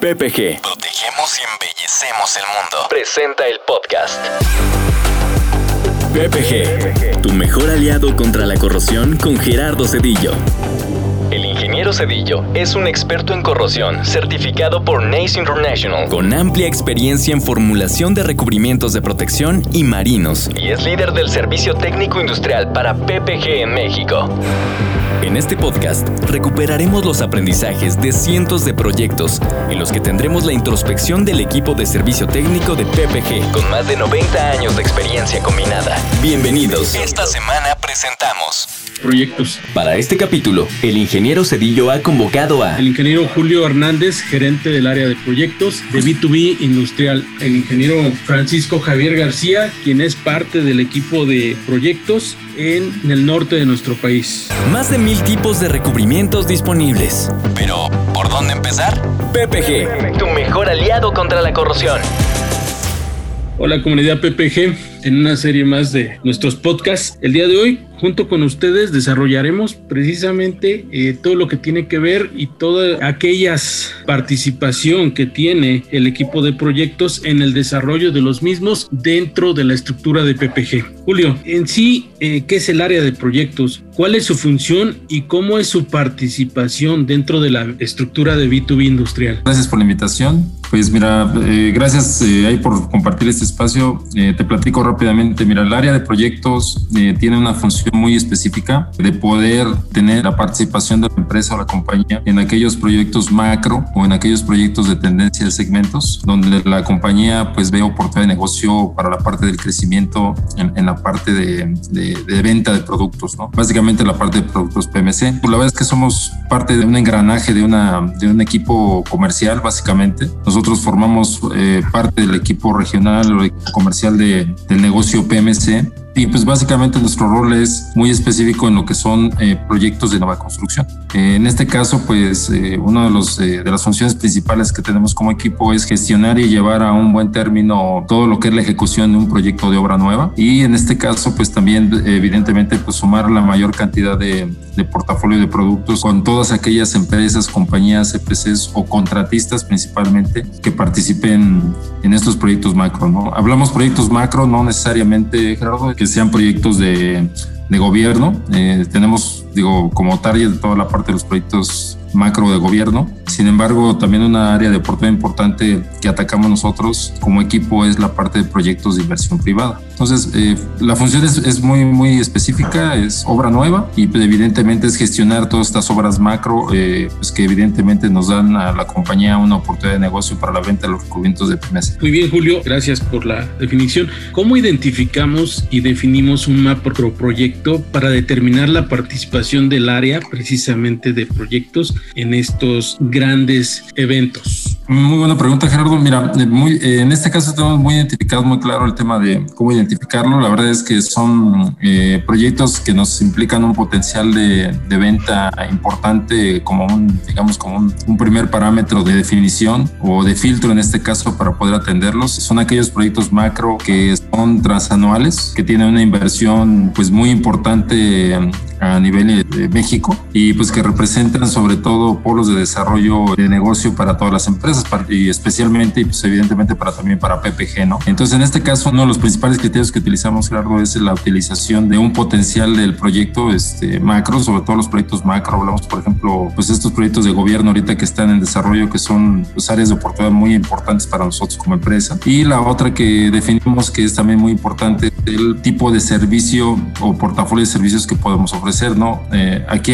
PPG. Protegemos y embellecemos el mundo. Presenta el podcast. PPG, tu mejor aliado contra la corrosión con Gerardo Cedillo. El ingeniero Cedillo es un experto en corrosión certificado por NACE International con amplia experiencia en formulación de recubrimientos de protección y marinos y es líder del servicio técnico industrial para PPG en México. En este podcast recuperaremos los aprendizajes de cientos de proyectos en los que tendremos la introspección del equipo de servicio técnico de PPG con más de 90 años de experiencia combinada. Bienvenidos. Esta semana presentamos proyectos. Para este capítulo, el ingeniero Cedillo ha convocado a el ingeniero Julio Hernández, gerente del área de proyectos de B2B industrial, el ingeniero Francisco Javier García, quien es parte del equipo de proyectos en el norte de nuestro país. Más de mil tipos de recubrimientos disponibles. Pero, ¿por dónde empezar? PPG, tu mejor aliado contra la corrosión. Hola comunidad PPG, en una serie más de nuestros podcasts. El día de hoy junto con ustedes desarrollaremos precisamente eh, todo lo que tiene que ver y toda aquellas participación que tiene el equipo de proyectos en el desarrollo de los mismos dentro de la estructura de PPG. Julio, en sí, eh, ¿qué es el área de proyectos? ¿Cuál es su función y cómo es su participación dentro de la estructura de B2B industrial? Gracias por la invitación. Pues mira, eh, gracias ahí por compartir este espacio. te platico rápidamente. Mira, el área de proyectos tiene una función muy específica de poder tener la participación de la empresa o la compañía en aquellos proyectos macro o en aquellos proyectos de tendencia de segmentos donde la compañía pues ve oportunidad de negocio para la parte del crecimiento en, la parte de, de, venta de productos, ¿no? Básicamente la parte de productos PMC. Pues la verdad es que somos parte de un engranaje de, una, de un equipo comercial, básicamente. Nosotros formamos eh, parte del equipo regional o equipo comercial de, del negocio PMC y pues básicamente nuestro rol es muy específico en lo que son eh, proyectos de nueva construcción. Eh, en este caso, pues eh, una de, los, de las funciones principales que tenemos como equipo es gestionar y llevar a un buen término todo lo que es la ejecución de un proyecto de obra nueva. Y en este caso, pues también evidentemente pues sumar la mayor cantidad de, de portafolio de productos con todas aquellas empresas, compañías, EPCs o contratistas principalmente que participen en estos proyectos macro. ¿no? Hablamos proyectos macro, no necesariamente, Gerardo, que sean proyectos de, de gobierno. Eh, tenemos, digo, como target toda la parte de los proyectos macro de gobierno. Sin embargo, también una área de oportunidad importante que atacamos nosotros como equipo es la parte de proyectos de inversión privada. Entonces, eh, la función es, muy, muy específica, es obra nueva y pues, evidentemente es gestionar todas estas obras macro eh, pues, que evidentemente nos dan a la compañía una oportunidad de negocio para la venta de los recubrimientos de PMS. Muy bien, Julio, gracias por la definición. ¿Cómo identificamos y definimos un macro proyecto para determinar la participación del área precisamente de proyectos en estos grandes eventos? Muy buena pregunta, Gerardo. Mira, eh, muy, eh, en este caso tenemos muy identificado, muy claro el tema de cómo identificarlo. La verdad es que son eh, proyectos que nos implican un potencial de, venta importante como un, digamos, como un, un, primer parámetro de definición o de filtro en este caso para poder atenderlos. Son aquellos proyectos macro que son transanuales, que tienen una inversión pues muy importante a nivel de México y pues que representan sobre todo polos de desarrollo de negocio para todas las empresas y especialmente pues evidentemente para también para PPG, ¿no? Entonces en este caso uno de los principales criterios que utilizamos, Gerardo, es la utilización de un potencial del proyecto este, macro, sobre todo los proyectos macro, hablamos por ejemplo pues estos proyectos de gobierno ahorita que están en desarrollo que son pues, áreas de oportunidad muy importantes para nosotros como empresa y la otra que definimos que es también muy importante el tipo de servicio o portafolio de servicios que podemos ofrecer ¿no? Eh, aquí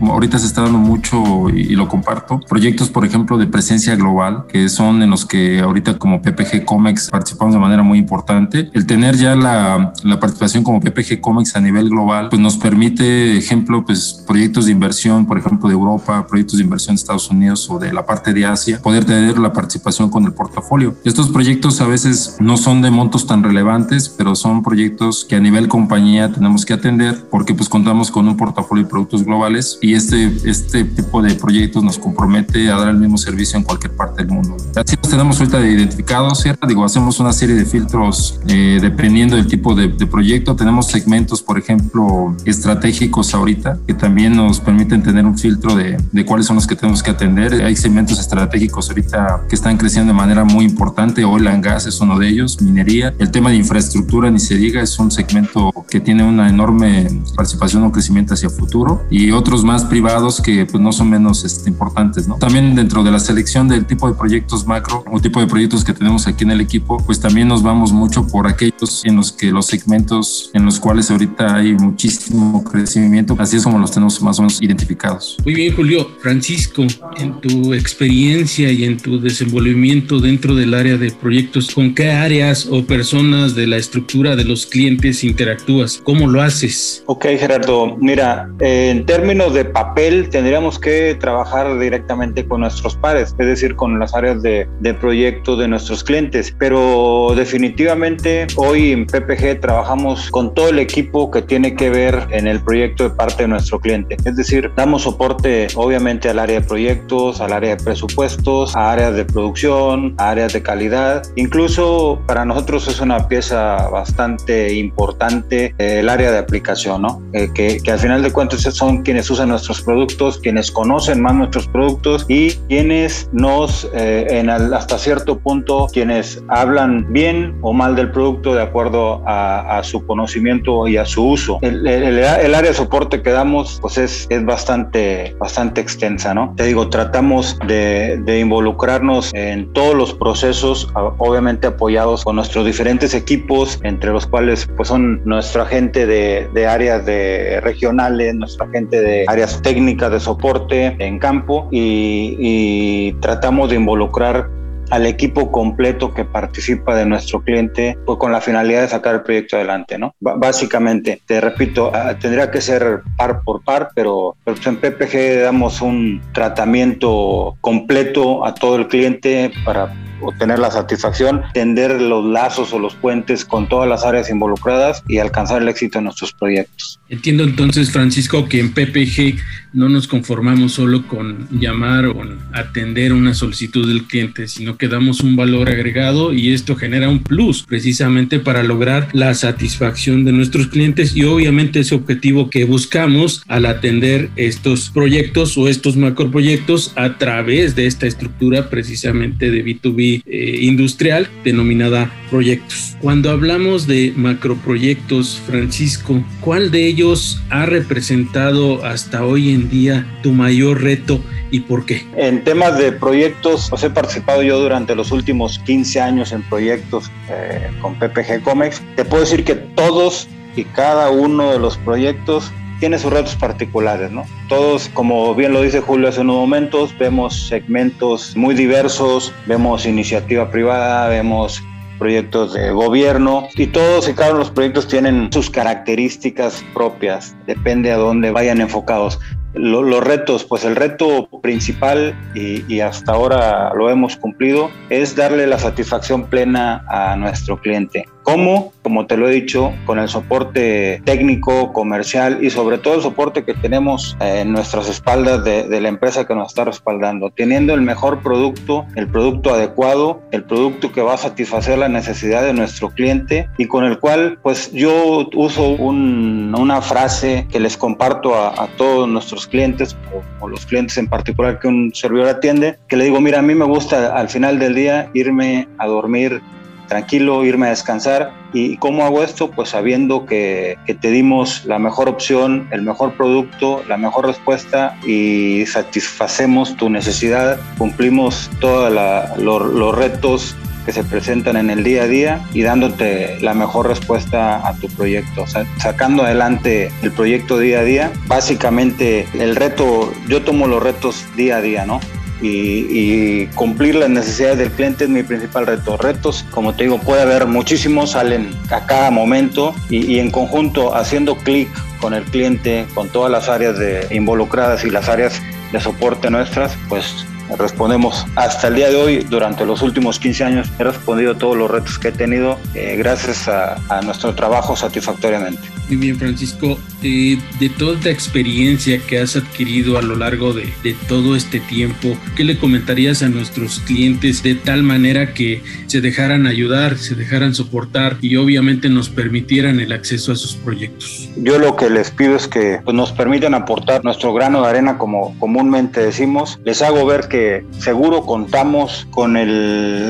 ahorita se está dando mucho y, lo comparto, proyectos, por ejemplo, de presencia global, que son en los que ahorita como PPG Comex participamos de manera muy importante. El tener ya la, la participación como PPG Comex a nivel global, pues nos permite, ejemplo, pues proyectos de inversión, por ejemplo, de Europa, proyectos de inversión de Estados Unidos o de la parte de Asia, poder tener la participación con el portafolio. Estos proyectos a veces no son de montos tan relevantes, pero son proyectos que a nivel compañía tenemos que atender porque pues contamos con un portafolio de productos globales y este, este tipo de proyectos nos compromete a dar el mismo servicio en cualquier parte del mundo. Así los tenemos ahorita identificados, ¿cierto? Digo, hacemos una serie de filtros eh, dependiendo del tipo de, de, proyecto. Tenemos segmentos, por ejemplo, estratégicos ahorita, que también nos permiten tener un filtro de, de cuáles son los que tenemos que atender. Hay segmentos estratégicos ahorita que están creciendo de manera muy importante. Oil and gas es uno de ellos, minería. El tema de infraestructura, ni se diga, es un segmento que tiene una enorme participación o crecimiento hacia futuro y otros más privados que pues, no son menos este, importantes. ¿no? También dentro de la selección del tipo de proyectos macro o tipo de proyectos que tenemos aquí en el equipo, pues también nos vamos mucho por aquellos en los que los segmentos en los cuales ahorita hay muchísimo crecimiento, así es como los tenemos más o menos identificados. Muy bien, Julio. Francisco, en tu experiencia y en tu desenvolvimiento dentro del área de proyectos, ¿con qué áreas o personas de la estructura de los clientes interactúas? ¿Cómo lo haces? Ok, Gerardo. Mira, en términos de papel, tendríamos que trabajar directamente con nuestros pares, es decir, con las áreas de, de proyecto de nuestros clientes. Pero definitivamente hoy en PPG trabajamos con todo el equipo que tiene que ver en el proyecto de parte de nuestro cliente. Es decir, damos soporte obviamente al área de proyectos, al área de presupuestos, a áreas de producción, a áreas de calidad. Incluso para nosotros es una pieza bastante importante eh, el área de aplicación, ¿no? Eh, que, que al final de cuentas son quienes usan nuestros productos, quienes conocen más nuestros productos y quienes nos, eh, en hasta cierto punto, quienes hablan bien o mal del producto de acuerdo a, su conocimiento y a su uso. El, el, el, área de soporte que damos pues es, es bastante, bastante extensa, ¿no? Te digo, tratamos de, de involucrarnos en todos los procesos, obviamente apoyados con nuestros diferentes equipos, entre los cuales pues son nuestro agente de, de áreas de regionales, nuestra gente de áreas técnicas de soporte en campo y, y tratamos de involucrar al equipo completo que participa de nuestro cliente pues con la finalidad de sacar el proyecto adelante, ¿no? Básicamente, te repito, tendría que ser par por par, pero, pero en PPG damos un tratamiento completo a todo el cliente para obtener la satisfacción, tender los lazos o los puentes con todas las áreas involucradas y alcanzar el éxito en nuestros proyectos. Entiendo entonces, Francisco, que en PPG no nos conformamos solo con llamar o atender una solicitud del cliente, sino que damos un valor agregado y esto genera un plus precisamente para lograr la satisfacción de nuestros clientes y obviamente ese objetivo que buscamos al atender estos proyectos o estos macroproyectos a través de esta estructura precisamente de B2B eh, industrial denominada proyectos. Cuando hablamos de macroproyectos, Francisco, ¿cuál de ellos ha representado hasta hoy en día tu mayor reto y por qué? En temas de proyectos, pues he participado yo durante los últimos 15 años en proyectos eh, con PPG Comex. Te puedo decir que todos y cada uno de los proyectos tiene sus retos particulares, ¿no? Todos, como bien lo dice Julio hace unos momentos, vemos segmentos muy diversos, vemos iniciativa privada, vemos proyectos de gobierno y todos y cada uno de los proyectos tienen sus características propias, depende a dónde vayan enfocados. Lo, los retos, pues el reto principal y, y, hasta ahora lo hemos cumplido es darle la satisfacción plena a nuestro cliente. ¿Cómo? Como te lo he dicho, con el soporte técnico, comercial y sobre todo el soporte que tenemos en nuestras espaldas de, de la empresa que nos está respaldando, teniendo el mejor producto, el producto adecuado, el producto que va a satisfacer la necesidad de nuestro cliente y con el cual pues yo uso un, una frase que les comparto a, a todos nuestros clientes o, o, los clientes en particular que un servidor atiende, que le digo, mira, a mí me gusta al final del día irme a dormir tranquilo, irme a descansar. ¿Y cómo hago esto? Pues sabiendo que, que, te dimos la mejor opción, el mejor producto, la mejor respuesta y satisfacemos tu necesidad, cumplimos todos lo, los retos que se presentan en el día a día y dándote la mejor respuesta a tu proyecto, sacando adelante el proyecto día a día. Básicamente el reto, yo tomo los retos día a día, ¿no? Y, cumplir las necesidades del cliente es mi principal reto. Retos, como te digo, puede haber muchísimos, salen a cada momento y, y en conjunto haciendo clic con el cliente, con todas las áreas de, involucradas y las áreas de soporte nuestras, pues respondemos hasta el día de hoy, durante los últimos 15 años, he respondido a todos los retos que he tenido eh, gracias a, nuestro trabajo satisfactoriamente. Muy bien, Francisco. Eh, de toda esta experiencia que has adquirido a lo largo de, de, todo este tiempo, ¿qué le comentarías a nuestros clientes de tal manera que se dejaran ayudar, se dejaran soportar y obviamente nos permitieran el acceso a sus proyectos? Yo lo que les pido es que pues, nos permitan aportar nuestro grano de arena, como comúnmente decimos. Les hago ver que seguro contamos con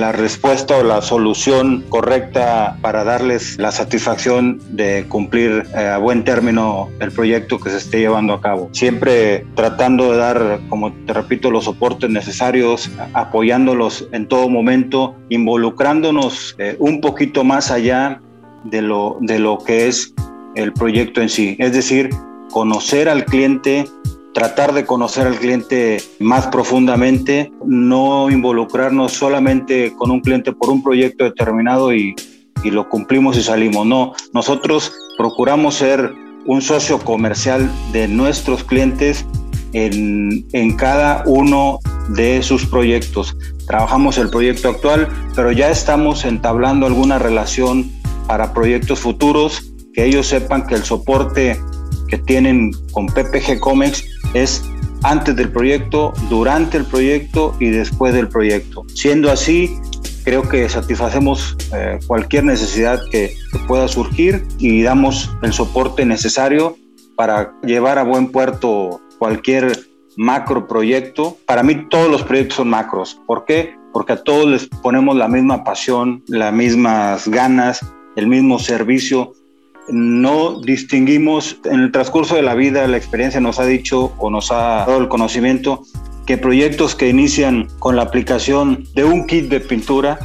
la respuesta o la solución correcta para darles la satisfacción de cumplir eh, a buen término el proyecto que se esté llevando a cabo. Siempre tratando de dar, como te repito, los soportes necesarios, apoyándolos en todo momento, involucrándonos eh, un poquito más allá de lo, de lo que es el proyecto en sí. Es decir, conocer al cliente, tratar de conocer al cliente más profundamente, no involucrarnos solamente con un cliente por un proyecto determinado y, y lo cumplimos y salimos. No, nosotros procuramos ser un socio comercial de nuestros clientes en, en, cada uno de sus proyectos. Trabajamos el proyecto actual, pero ya estamos entablando alguna relación para proyectos futuros, que ellos sepan que el soporte que tienen con PPG Comex es antes del proyecto, durante el proyecto y después del proyecto. Siendo así, creo que satisfacemos eh, cualquier necesidad que, pueda surgir y damos el soporte necesario para llevar a buen puerto cualquier macro proyecto. Para mí todos los proyectos son macros. ¿Por qué? Porque a todos les ponemos la misma pasión, las mismas ganas, el mismo servicio no distinguimos en el transcurso de la vida, la experiencia nos ha dicho o nos ha dado el conocimiento que proyectos que inician con la aplicación de un kit de pintura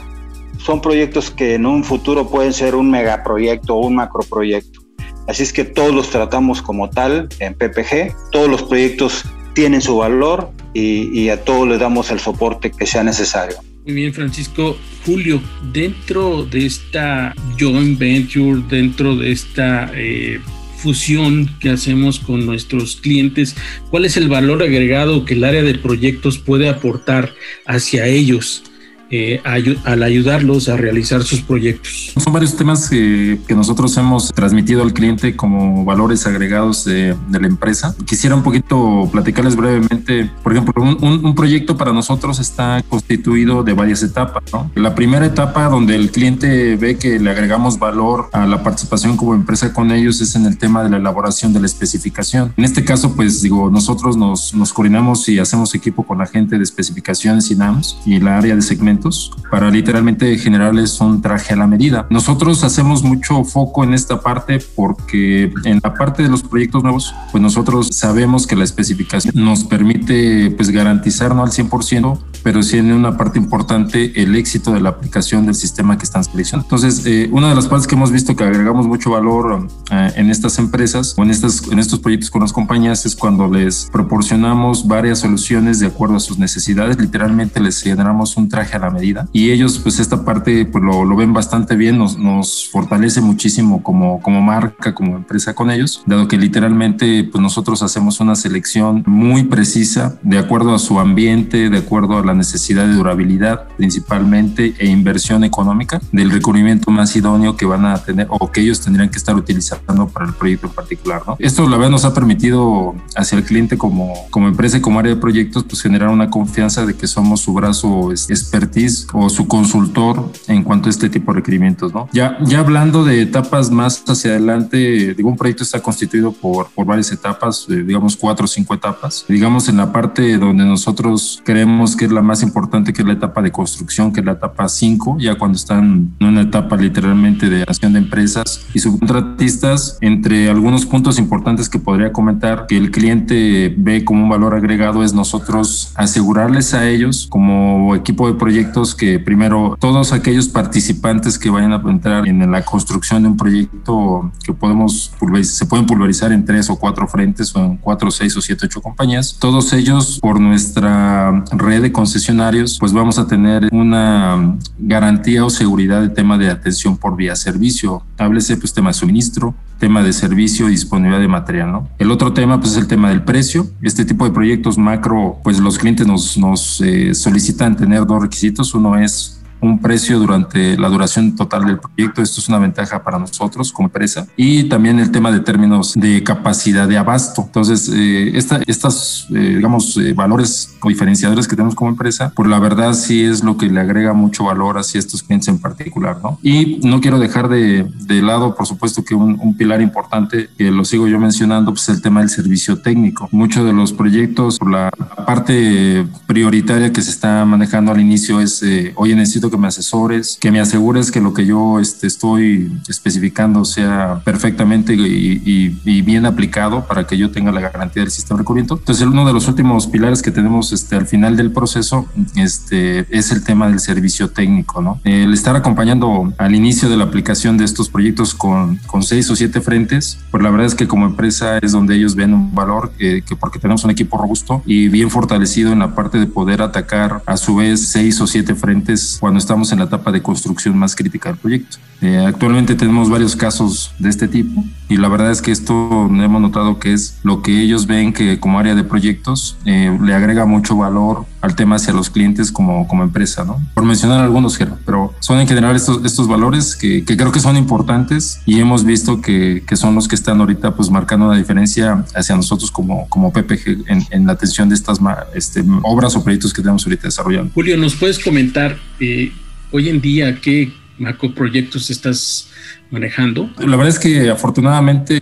son proyectos que en un futuro pueden ser un megaproyecto o un macroproyecto. Así es que todos los tratamos como tal en PPG, todos los proyectos tienen su valor y, y a todos les damos el soporte que sea necesario. Muy bien, Francisco. Julio, dentro de esta joint venture, dentro de esta eh, fusión que hacemos con nuestros clientes, ¿cuál es el valor agregado que el área de proyectos puede aportar hacia ellos? Eh, al ayudarlos a realizar sus proyectos. Son varios temas que, nosotros hemos transmitido al cliente como valores agregados de, la empresa. Quisiera un poquito platicarles brevemente. Por ejemplo, un, proyecto para nosotros está constituido de varias etapas. La primera etapa donde el cliente ve que le agregamos valor a la participación como empresa con ellos es en el tema de la elaboración de la especificación. En este caso, pues digo, nosotros nos, nos coordinamos y hacemos equipo con la gente de especificaciones y NAMS y la área de segmento para literalmente generarles un traje a la medida. Nosotros hacemos mucho foco en esta parte porque en la parte de los proyectos nuevos, pues nosotros sabemos que la especificación nos permite pues garantizar no al 100%, pero sí en una parte importante el éxito de la aplicación del sistema que están seleccionando. Entonces, eh, una de las partes que hemos visto que agregamos mucho valor eh, en estas empresas o en, estas, en estos proyectos con las compañías es cuando les proporcionamos varias soluciones de acuerdo a sus necesidades, literalmente les generamos un traje a la medida. Y ellos, pues esta parte, pues lo, lo ven bastante bien, nos, nos, fortalece muchísimo como, como marca, como empresa con ellos, dado que literalmente, pues nosotros hacemos una selección muy precisa de acuerdo a su ambiente, de acuerdo a la necesidad de durabilidad principalmente e inversión económica del recubrimiento más idóneo que van a tener o que ellos tendrían que estar utilizando para el proyecto en particular. ¿no? Esto la verdad nos ha permitido hacia el cliente como, como empresa y como área de proyectos pues generar una confianza de que somos su brazo expertise o su consultor en cuanto a este tipo de requerimientos, ¿no? Ya, ya hablando de etapas más hacia adelante, digo, un proyecto está constituido por, por varias etapas, eh, digamos cuatro o cinco etapas. Digamos en la parte donde nosotros creemos que es la más importante, que es la etapa de construcción, que es la etapa 5, ya cuando están en una etapa literalmente de acción de empresas y subcontratistas, entre algunos puntos importantes que podría comentar que el cliente ve como un valor agregado es nosotros asegurarles a ellos como equipo de proyecto que primero todos aquellos participantes que vayan a entrar en la construcción de un proyecto que podemos se pueden pulverizar en tres o cuatro frentes o en cuatro, seis o siete, ocho compañías, todos ellos por nuestra red de concesionarios, pues vamos a tener una garantía o seguridad de tema de atención por vía servicio. Háblese pues tema de suministro, tema de servicio y disponibilidad de material. ¿no? El otro tema pues, es el tema del precio. Este tipo de proyectos macro, pues los clientes nos, nos eh, solicitan tener dos requisitos. Uno es un precio durante la duración total del proyecto. Esto es una ventaja para nosotros como empresa. Y también el tema de términos de capacidad de abasto. Entonces, eh, esta, estas, eh, digamos, eh, valores o diferenciadores que tenemos como empresa, pues la verdad sí es lo que le agrega mucho valor hacia estos clientes en particular, ¿no? Y no quiero dejar de, de lado, por supuesto, que un, un, pilar importante, que lo sigo yo mencionando, pues el tema del servicio técnico. Muchos de los proyectos, la parte prioritaria que se está manejando al inicio es, oye, necesito que me asesores, que me asegures que lo que yo este, estoy especificando sea perfectamente y, y, bien aplicado para que yo tenga la garantía del sistema de. Entonces, uno de los últimos pilares que tenemos este, al final del proceso este, es el tema del servicio técnico, ¿no? El estar acompañando al inicio de la aplicación de estos proyectos con, con seis o siete frentes, pues la verdad es que como empresa es donde ellos ven un valor que, que porque tenemos un equipo robusto y bien fortalecido en la parte de poder atacar a su vez seis o siete frentes cuando estamos en la etapa de construcción más crítica del proyecto. Eh, actualmente tenemos varios casos de este tipo y la verdad es que esto hemos notado que es lo que ellos ven que como área de proyectos eh, le agrega mucho valor al tema hacia los clientes como, como empresa, ¿no? Por mencionar algunos, pero son en general estos, estos valores que, que creo que son importantes y hemos visto que, que, son los que están ahorita pues marcando la diferencia hacia nosotros como, como PPG en, en la atención de estas este, obras o proyectos que tenemos ahorita desarrollando. Julio, ¿nos puedes comentar eh, hoy en día qué macroproyectos estás manejando? La verdad es que afortunadamente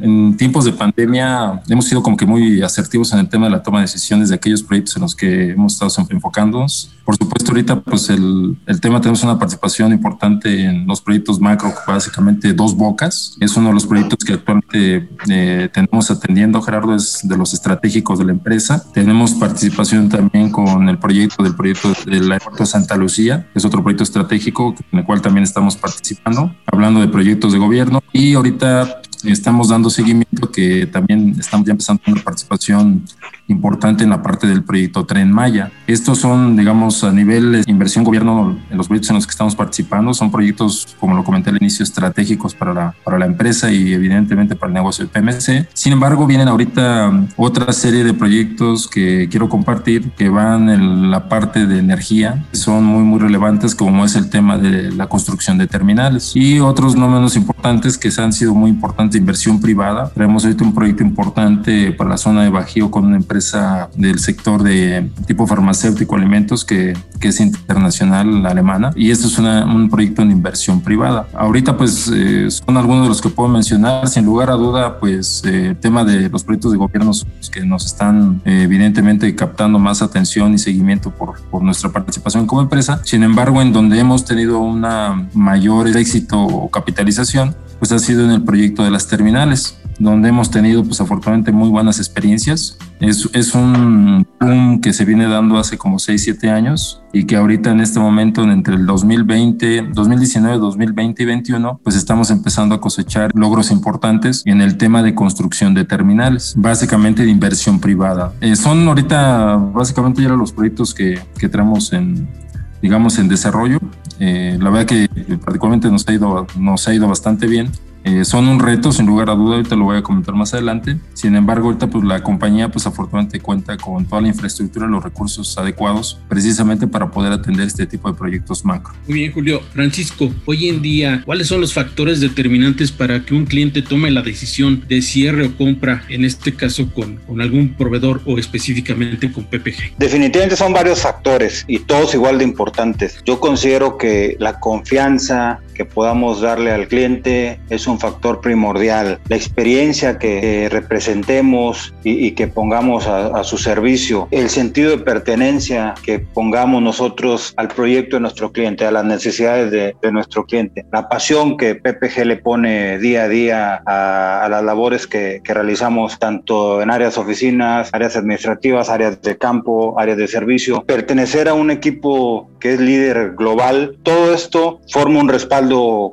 en tiempos de pandemia hemos sido como que muy asertivos en el tema de la toma de decisiones de aquellos proyectos en los que hemos estado enfocándonos. Por supuesto, ahorita pues el, el tema tenemos una participación importante en los proyectos macro, básicamente dos bocas. Es uno de los proyectos que actualmente eh, tenemos atendiendo, Gerardo, es de los estratégicos de la empresa. Tenemos participación también con el proyecto del proyecto del aeropuerto de Santa Lucía, es otro proyecto estratégico en el cual también estamos participando, hablando de proyectos de gobierno. Y ahorita estamos dando seguimiento que también estamos ya empezando una participación importante en la parte del proyecto Tren Maya. Estos son, digamos, a nivel de inversión gobierno, en los proyectos en los que estamos participando, son proyectos, como lo comenté al inicio, estratégicos para la, para la empresa y evidentemente para el negocio de PMC. Sin embargo, vienen ahorita otra serie de proyectos que quiero compartir que van en la parte de energía, son muy, muy relevantes, como es el tema de la construcción de terminales y otros no menos importantes que han sido muy importantes de inversión privada. Tenemos ahorita un proyecto importante para la zona de Bajío con una empresa del sector de tipo farmacéutico alimentos que, que es internacional alemana y esto es un proyecto de inversión privada. Ahorita pues eh, son algunos de los que puedo mencionar, sin lugar a duda pues eh, el tema de los proyectos de gobierno que nos están eh, evidentemente captando más atención y seguimiento por, por nuestra participación como empresa. Sin embargo, en donde hemos tenido una mayor éxito o capitalización, pues ha sido en el proyecto de las terminales donde hemos tenido pues afortunadamente muy buenas experiencias. Es, es un boom que se viene dando hace como 6, 7 años y que ahorita en este momento entre el 2020, 2019, 2020 y 2021 pues estamos empezando a cosechar logros importantes en el tema de construcción de terminales, básicamente de inversión privada. Eh, son ahorita básicamente ya los proyectos que, que tenemos en, digamos, en desarrollo. Eh, la verdad que particularmente nos ha ido, nos ha ido bastante bien. Eh, son un reto, sin lugar a duda, ahorita lo voy a comentar más adelante. Sin embargo, ahorita pues la compañía pues afortunadamente cuenta con toda la infraestructura y los recursos adecuados precisamente para poder atender este tipo de proyectos macro. Muy bien, Julio. Francisco, hoy en día, ¿cuáles son los factores determinantes para que un cliente tome la decisión de cierre o compra, en este caso con, con algún proveedor o específicamente con PPG? Definitivamente son varios factores y todos igual de importantes. Yo considero que la confianza que podamos darle al cliente es un factor primordial. La experiencia que representemos y, que pongamos a, su servicio, el sentido de pertenencia que pongamos nosotros al proyecto de nuestro cliente, a las necesidades de, nuestro cliente, la pasión que PPG le pone día a día a, las labores que, que realizamos tanto en áreas oficinas, áreas administrativas, áreas de campo, áreas de servicio, pertenecer a un equipo que es líder global, todo esto forma un respaldo,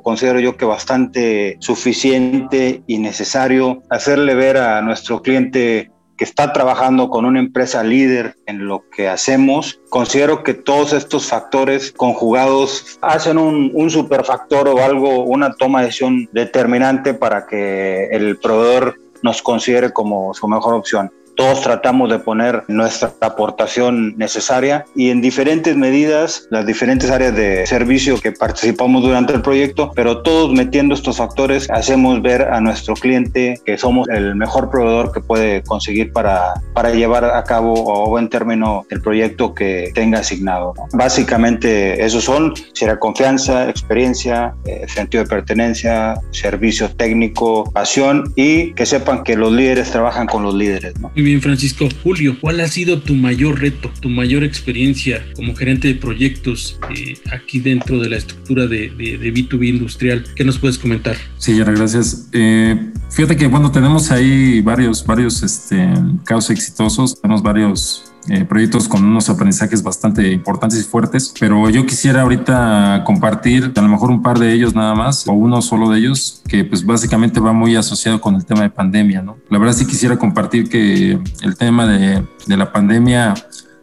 considero yo que bastante suficiente y necesario hacerle ver a nuestro cliente que está trabajando con una empresa líder en lo que hacemos, considero que todos estos factores conjugados hacen un, superfactor o algo, una toma de decisión determinante para que el proveedor nos considere como su mejor opción. Todos tratamos de poner nuestra aportación necesaria y en diferentes medidas, las diferentes áreas de servicio que participamos durante el proyecto, pero todos metiendo estos factores hacemos ver a nuestro cliente que somos el mejor proveedor que puede conseguir para, para llevar a cabo o buen término el proyecto que tenga asignado. Básicamente esos son, será confianza, experiencia, eh, sentido de pertenencia, servicio técnico, pasión y que sepan que los líderes trabajan con los líderes. ¿no? Muy bien, Francisco. Julio, ¿cuál ha sido tu mayor reto, tu mayor experiencia como gerente de proyectos eh, aquí dentro de la estructura de, de, B2B industrial? ¿Qué nos puedes comentar? Sí, gracias. Eh, fíjate que, bueno, tenemos ahí varios, varios este, casos exitosos, tenemos varios eh, proyectos con unos aprendizajes bastante importantes y fuertes, pero yo quisiera ahorita compartir a lo mejor un par de ellos nada más, o uno solo de ellos, que pues básicamente va muy asociado con el tema de pandemia, ¿no? La verdad sí quisiera compartir que el tema de, de la pandemia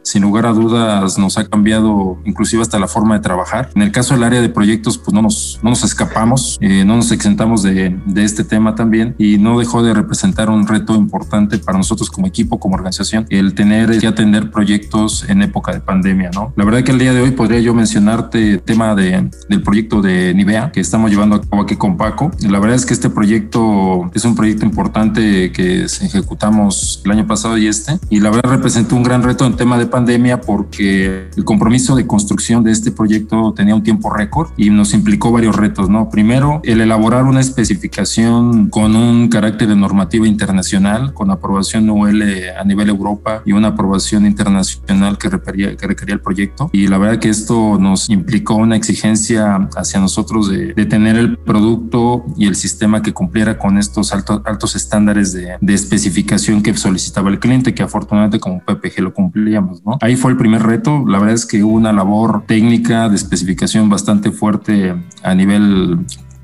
sin lugar a dudas nos ha cambiado inclusive hasta la forma de trabajar. En el caso del área de proyectos, pues no nos, no nos escapamos, eh, no nos exentamos de, de, este tema también y no dejó de representar un reto importante para nosotros como equipo, como organización, el tener que atender proyectos en época de pandemia, ¿no? La verdad que el día de hoy podría yo mencionarte el tema de, del proyecto de Nivea que estamos llevando a cabo aquí con Paco. La verdad es que este proyecto es un proyecto importante que ejecutamos el año pasado y este, y la verdad representó un gran reto en tema de pandemia pandemia porque el compromiso de construcción de este proyecto tenía un tiempo récord y nos implicó varios retos, ¿no? Primero, el elaborar una especificación con un carácter de normativa internacional, con aprobación UL a nivel Europa y una aprobación internacional que requería, que requería el proyecto. Y la verdad que esto nos implicó una exigencia hacia nosotros de, de tener el producto y el sistema que cumpliera con estos altos, altos estándares de, de especificación que solicitaba el cliente, que afortunadamente como PPG lo cumplíamos, ¿no? Ahí fue el primer reto. La verdad es que hubo una labor técnica de especificación bastante fuerte a nivel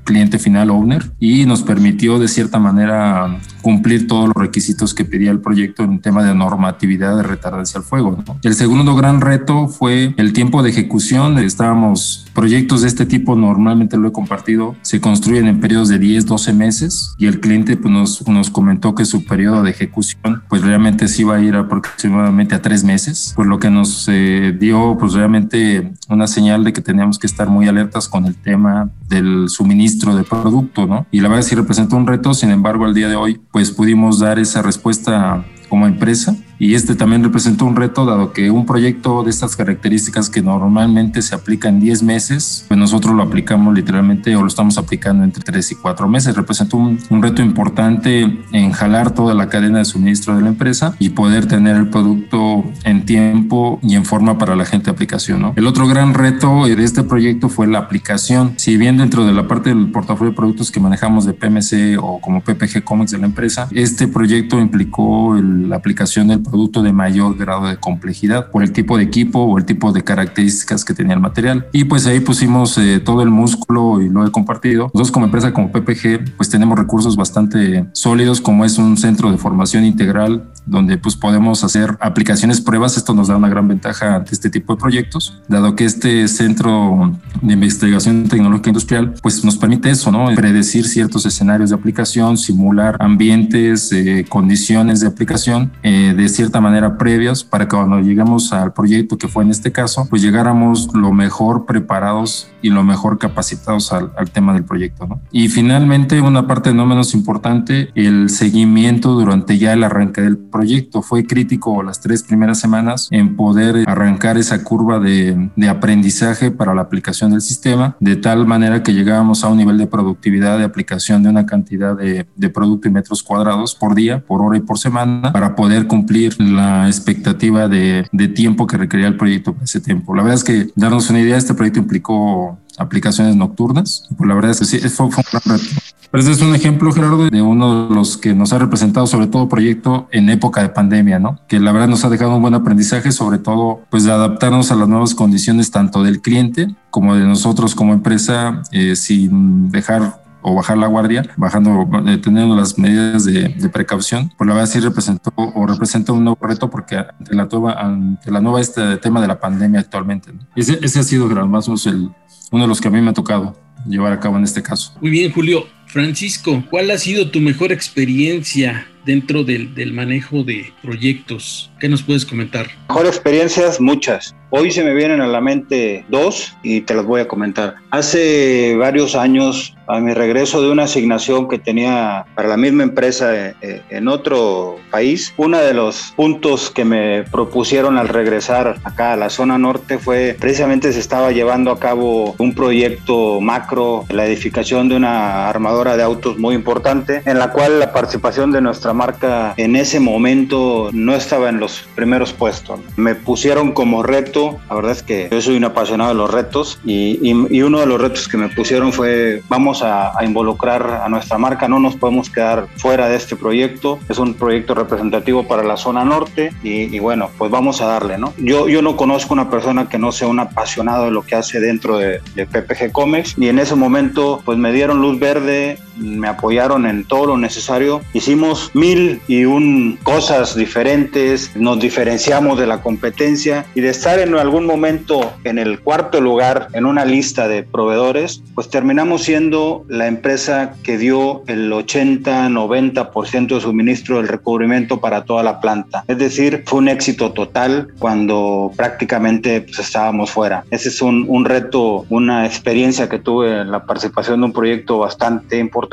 cliente final owner y nos permitió de cierta manera cumplir todos los requisitos que pedía el proyecto en tema de normatividad de retardancia al fuego. El segundo gran reto fue el tiempo de ejecución. Estábamos, proyectos de este tipo normalmente lo he compartido, se construyen en periodos de 10, 12 meses y el cliente pues, nos, nos comentó que su periodo de ejecución pues realmente se iba a ir aproximadamente a tres meses, por lo que nos eh, dio pues realmente una señal de que teníamos que estar muy alertas con el tema del suministro de producto, ¿no? Y la verdad sí representa un reto, sin embargo, al día de hoy pues pudimos dar esa respuesta como empresa y este también representó un reto dado que un proyecto de estas características que normalmente se aplica en 10 meses, pues nosotros lo aplicamos literalmente o lo estamos aplicando entre 3 y 4 meses. Representó un, un reto importante en jalar toda la cadena de suministro de la empresa y poder tener el producto en tiempo y en forma para la gente de aplicación. ¿no? El otro gran reto de este proyecto fue la aplicación. Si bien dentro de la parte del portafolio de productos que manejamos de PMC o como PPG Comics de la empresa, este proyecto implicó el, la aplicación del producto de mayor grado de complejidad por el tipo de equipo o el tipo de características que tenía el material. Y pues ahí pusimos eh, todo el músculo y lo he compartido. Nosotros como empresa, como PPG, pues tenemos recursos bastante sólidos como es un centro de formación integral donde pues podemos hacer aplicaciones pruebas. Esto nos da una gran ventaja ante este tipo de proyectos, dado que este centro de investigación tecnológica industrial pues nos permite eso, ¿no? Predecir ciertos escenarios de aplicación, simular ambientes, eh, condiciones de aplicación eh, de cierta manera previas para que cuando lleguemos al proyecto que fue en este caso, pues llegáramos lo mejor preparados y lo mejor capacitados al, al tema del proyecto, ¿no? Y finalmente, una parte no menos importante, el seguimiento durante ya el arranque del proyecto proyecto. Fue crítico las tres primeras semanas en poder arrancar esa curva de, de, aprendizaje para la aplicación del sistema, de tal manera que llegábamos a un nivel de productividad de aplicación de una cantidad de, de producto y metros cuadrados por día, por hora y por semana, para poder cumplir la expectativa de, de tiempo que requería el proyecto para ese tiempo. La verdad es que darnos una idea, este proyecto implicó aplicaciones nocturnas. Pues la verdad es que sí, fue, fue un gran reto. Pero este es un ejemplo, Gerardo, de uno de los que nos ha representado, sobre todo proyecto en época de pandemia, ¿no? Que la verdad nos ha dejado un buen aprendizaje, sobre todo, pues de adaptarnos a las nuevas condiciones tanto del cliente como de nosotros como empresa, eh, sin dejar o bajar la guardia, bajando, eh, teniendo las medidas de, precaución, pues la verdad sí representó o representa un nuevo reto porque ante la, ante la nueva este tema de la pandemia actualmente. Ese, ese, ha sido más el, uno de los que a mí me ha tocado llevar a cabo en este caso. Muy bien, Julio. Francisco, ¿cuál ha sido tu mejor experiencia dentro del, del, manejo de proyectos. ¿Qué nos puedes comentar? Mejor experiencias, muchas. Hoy se me vienen a la mente dos y te las voy a comentar. Hace varios años, a mi regreso de una asignación que tenía para la misma empresa eh, eh, en otro país, uno de los puntos que me propusieron al regresar acá a la zona norte fue precisamente se estaba llevando a cabo un proyecto macro, la edificación de una armadora de autos muy importante, en la cual la participación de nuestra marca en ese momento no estaba en los primeros puestos. Me pusieron como reto, la verdad es que yo soy un apasionado de los retos y, y, uno de los retos que me pusieron fue vamos a, involucrar a nuestra marca, no nos podemos quedar fuera de este proyecto, es un proyecto representativo para la zona norte y, bueno, pues vamos a darle, ¿no? Yo, yo no conozco una persona que no sea un apasionado de lo que hace dentro de, de PPG Comics y en ese momento pues me dieron luz verde, me apoyaron en todo lo necesario, hicimos mil y un cosas diferentes, nos diferenciamos de la competencia y de estar en algún momento en el cuarto lugar en una lista de proveedores, pues terminamos siendo la empresa que dio el 80-90% de suministro del recubrimiento para toda la planta. Es decir, fue un éxito total cuando prácticamente pues, estábamos fuera. Ese es un, un reto, una experiencia que tuve en la participación de un proyecto bastante importante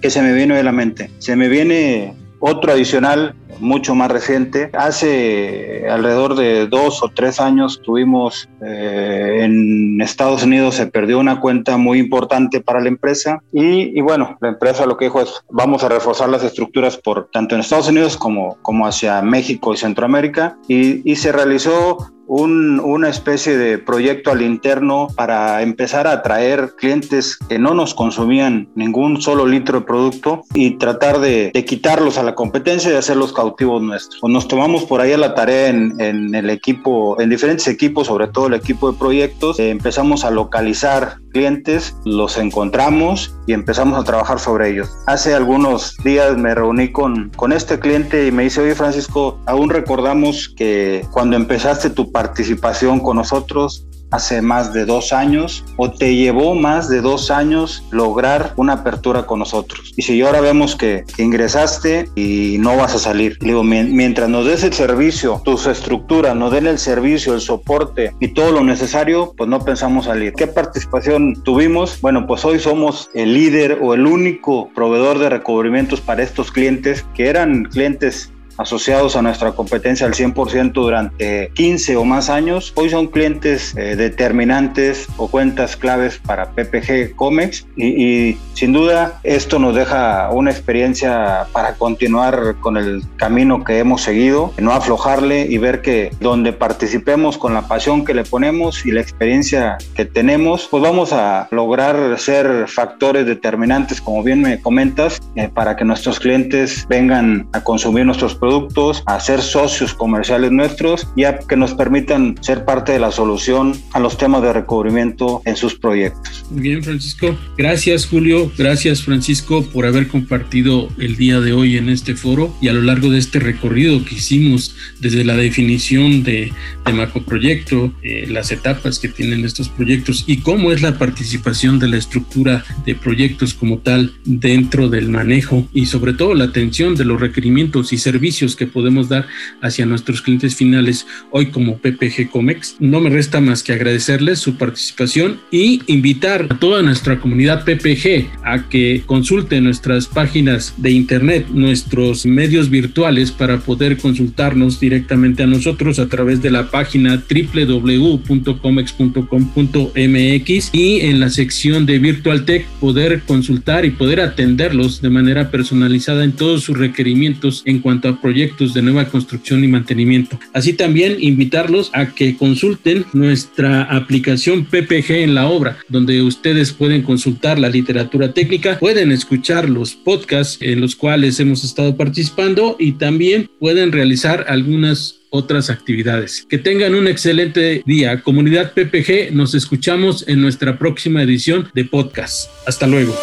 que se me viene de la mente. Se me viene otro adicional, mucho más reciente. Hace alrededor de dos o tres años tuvimos eh, en Estados Unidos, se perdió una cuenta muy importante para la empresa y, y, bueno, la empresa lo que dijo es vamos a reforzar las estructuras por tanto en Estados Unidos como, como hacia México y Centroamérica y, y se realizó un, una especie de proyecto al interno para empezar a atraer clientes que no nos consumían ningún solo litro de producto y tratar de, de quitarlos a la competencia y hacerlos cautivos nuestros. Nos tomamos por ahí la tarea en, en el equipo, en diferentes equipos, sobre todo el equipo de proyectos, eh, empezamos a localizar clientes, los encontramos y empezamos a trabajar sobre ellos. Hace algunos días me reuní con, con este cliente y me dice, oye Francisco, aún recordamos que cuando empezaste tu participación con nosotros hace más de dos años o te llevó más de dos años lograr una apertura con nosotros. Y si ahora vemos que, ingresaste y no vas a salir, digo, mientras nos des el servicio, tus estructuras nos den el servicio, el soporte y todo lo necesario, pues no pensamos salir. ¿Qué participación tuvimos? Bueno, pues hoy somos el líder o el único proveedor de recubrimientos para estos clientes que eran clientes asociados a nuestra competencia al 100% durante 15 o más años. Hoy son clientes eh, determinantes o cuentas claves para PPG Comex y, y, sin duda esto nos deja una experiencia para continuar con el camino que hemos seguido, no aflojarle y ver que donde participemos con la pasión que le ponemos y la experiencia que tenemos, pues vamos a lograr ser factores determinantes, como bien me comentas, eh, para que nuestros clientes vengan a consumir nuestros productos productos, a ser socios comerciales nuestros y a que nos permitan ser parte de la solución a los temas de recubrimiento en sus proyectos. Muy bien, Francisco. Gracias, Julio. Gracias, Francisco, por haber compartido el día de hoy en este foro y a lo largo de este recorrido que hicimos desde la definición de, de macroproyecto, eh, las etapas que tienen estos proyectos y cómo es la participación de la estructura de proyectos como tal dentro del manejo y sobre todo la atención de los requerimientos y servicios que podemos dar hacia nuestros clientes finales hoy como PPG Comex. No me resta más que agradecerles su participación y invitar a toda nuestra comunidad PPG a que consulte nuestras páginas de internet, nuestros medios virtuales para poder consultarnos directamente a nosotros a través de la página www.comex.com.mx y en la sección de Virtual Tech poder consultar y poder atenderlos de manera personalizada en todos sus requerimientos en cuanto a proyectos de nueva construcción y mantenimiento. Así también invitarlos a que consulten nuestra aplicación PPG en la obra, donde ustedes pueden consultar la literatura técnica, pueden escuchar los podcasts en los cuales hemos estado participando y también pueden realizar algunas otras actividades. Que tengan un excelente día. Comunidad PPG, nos escuchamos en nuestra próxima edición de podcast. Hasta luego.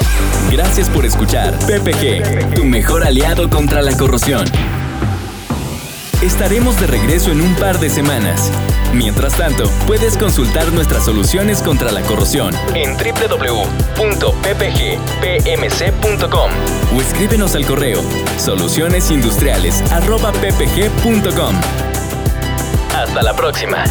Gracias por escuchar PPG, tu mejor aliado contra la corrosión. Estaremos de regreso en un par de semanas. Mientras tanto, puedes consultar nuestras soluciones contra la corrosión en www.ppgpmc.com o escríbenos al correo solucionesindustriales.ppg.com. Hasta la próxima.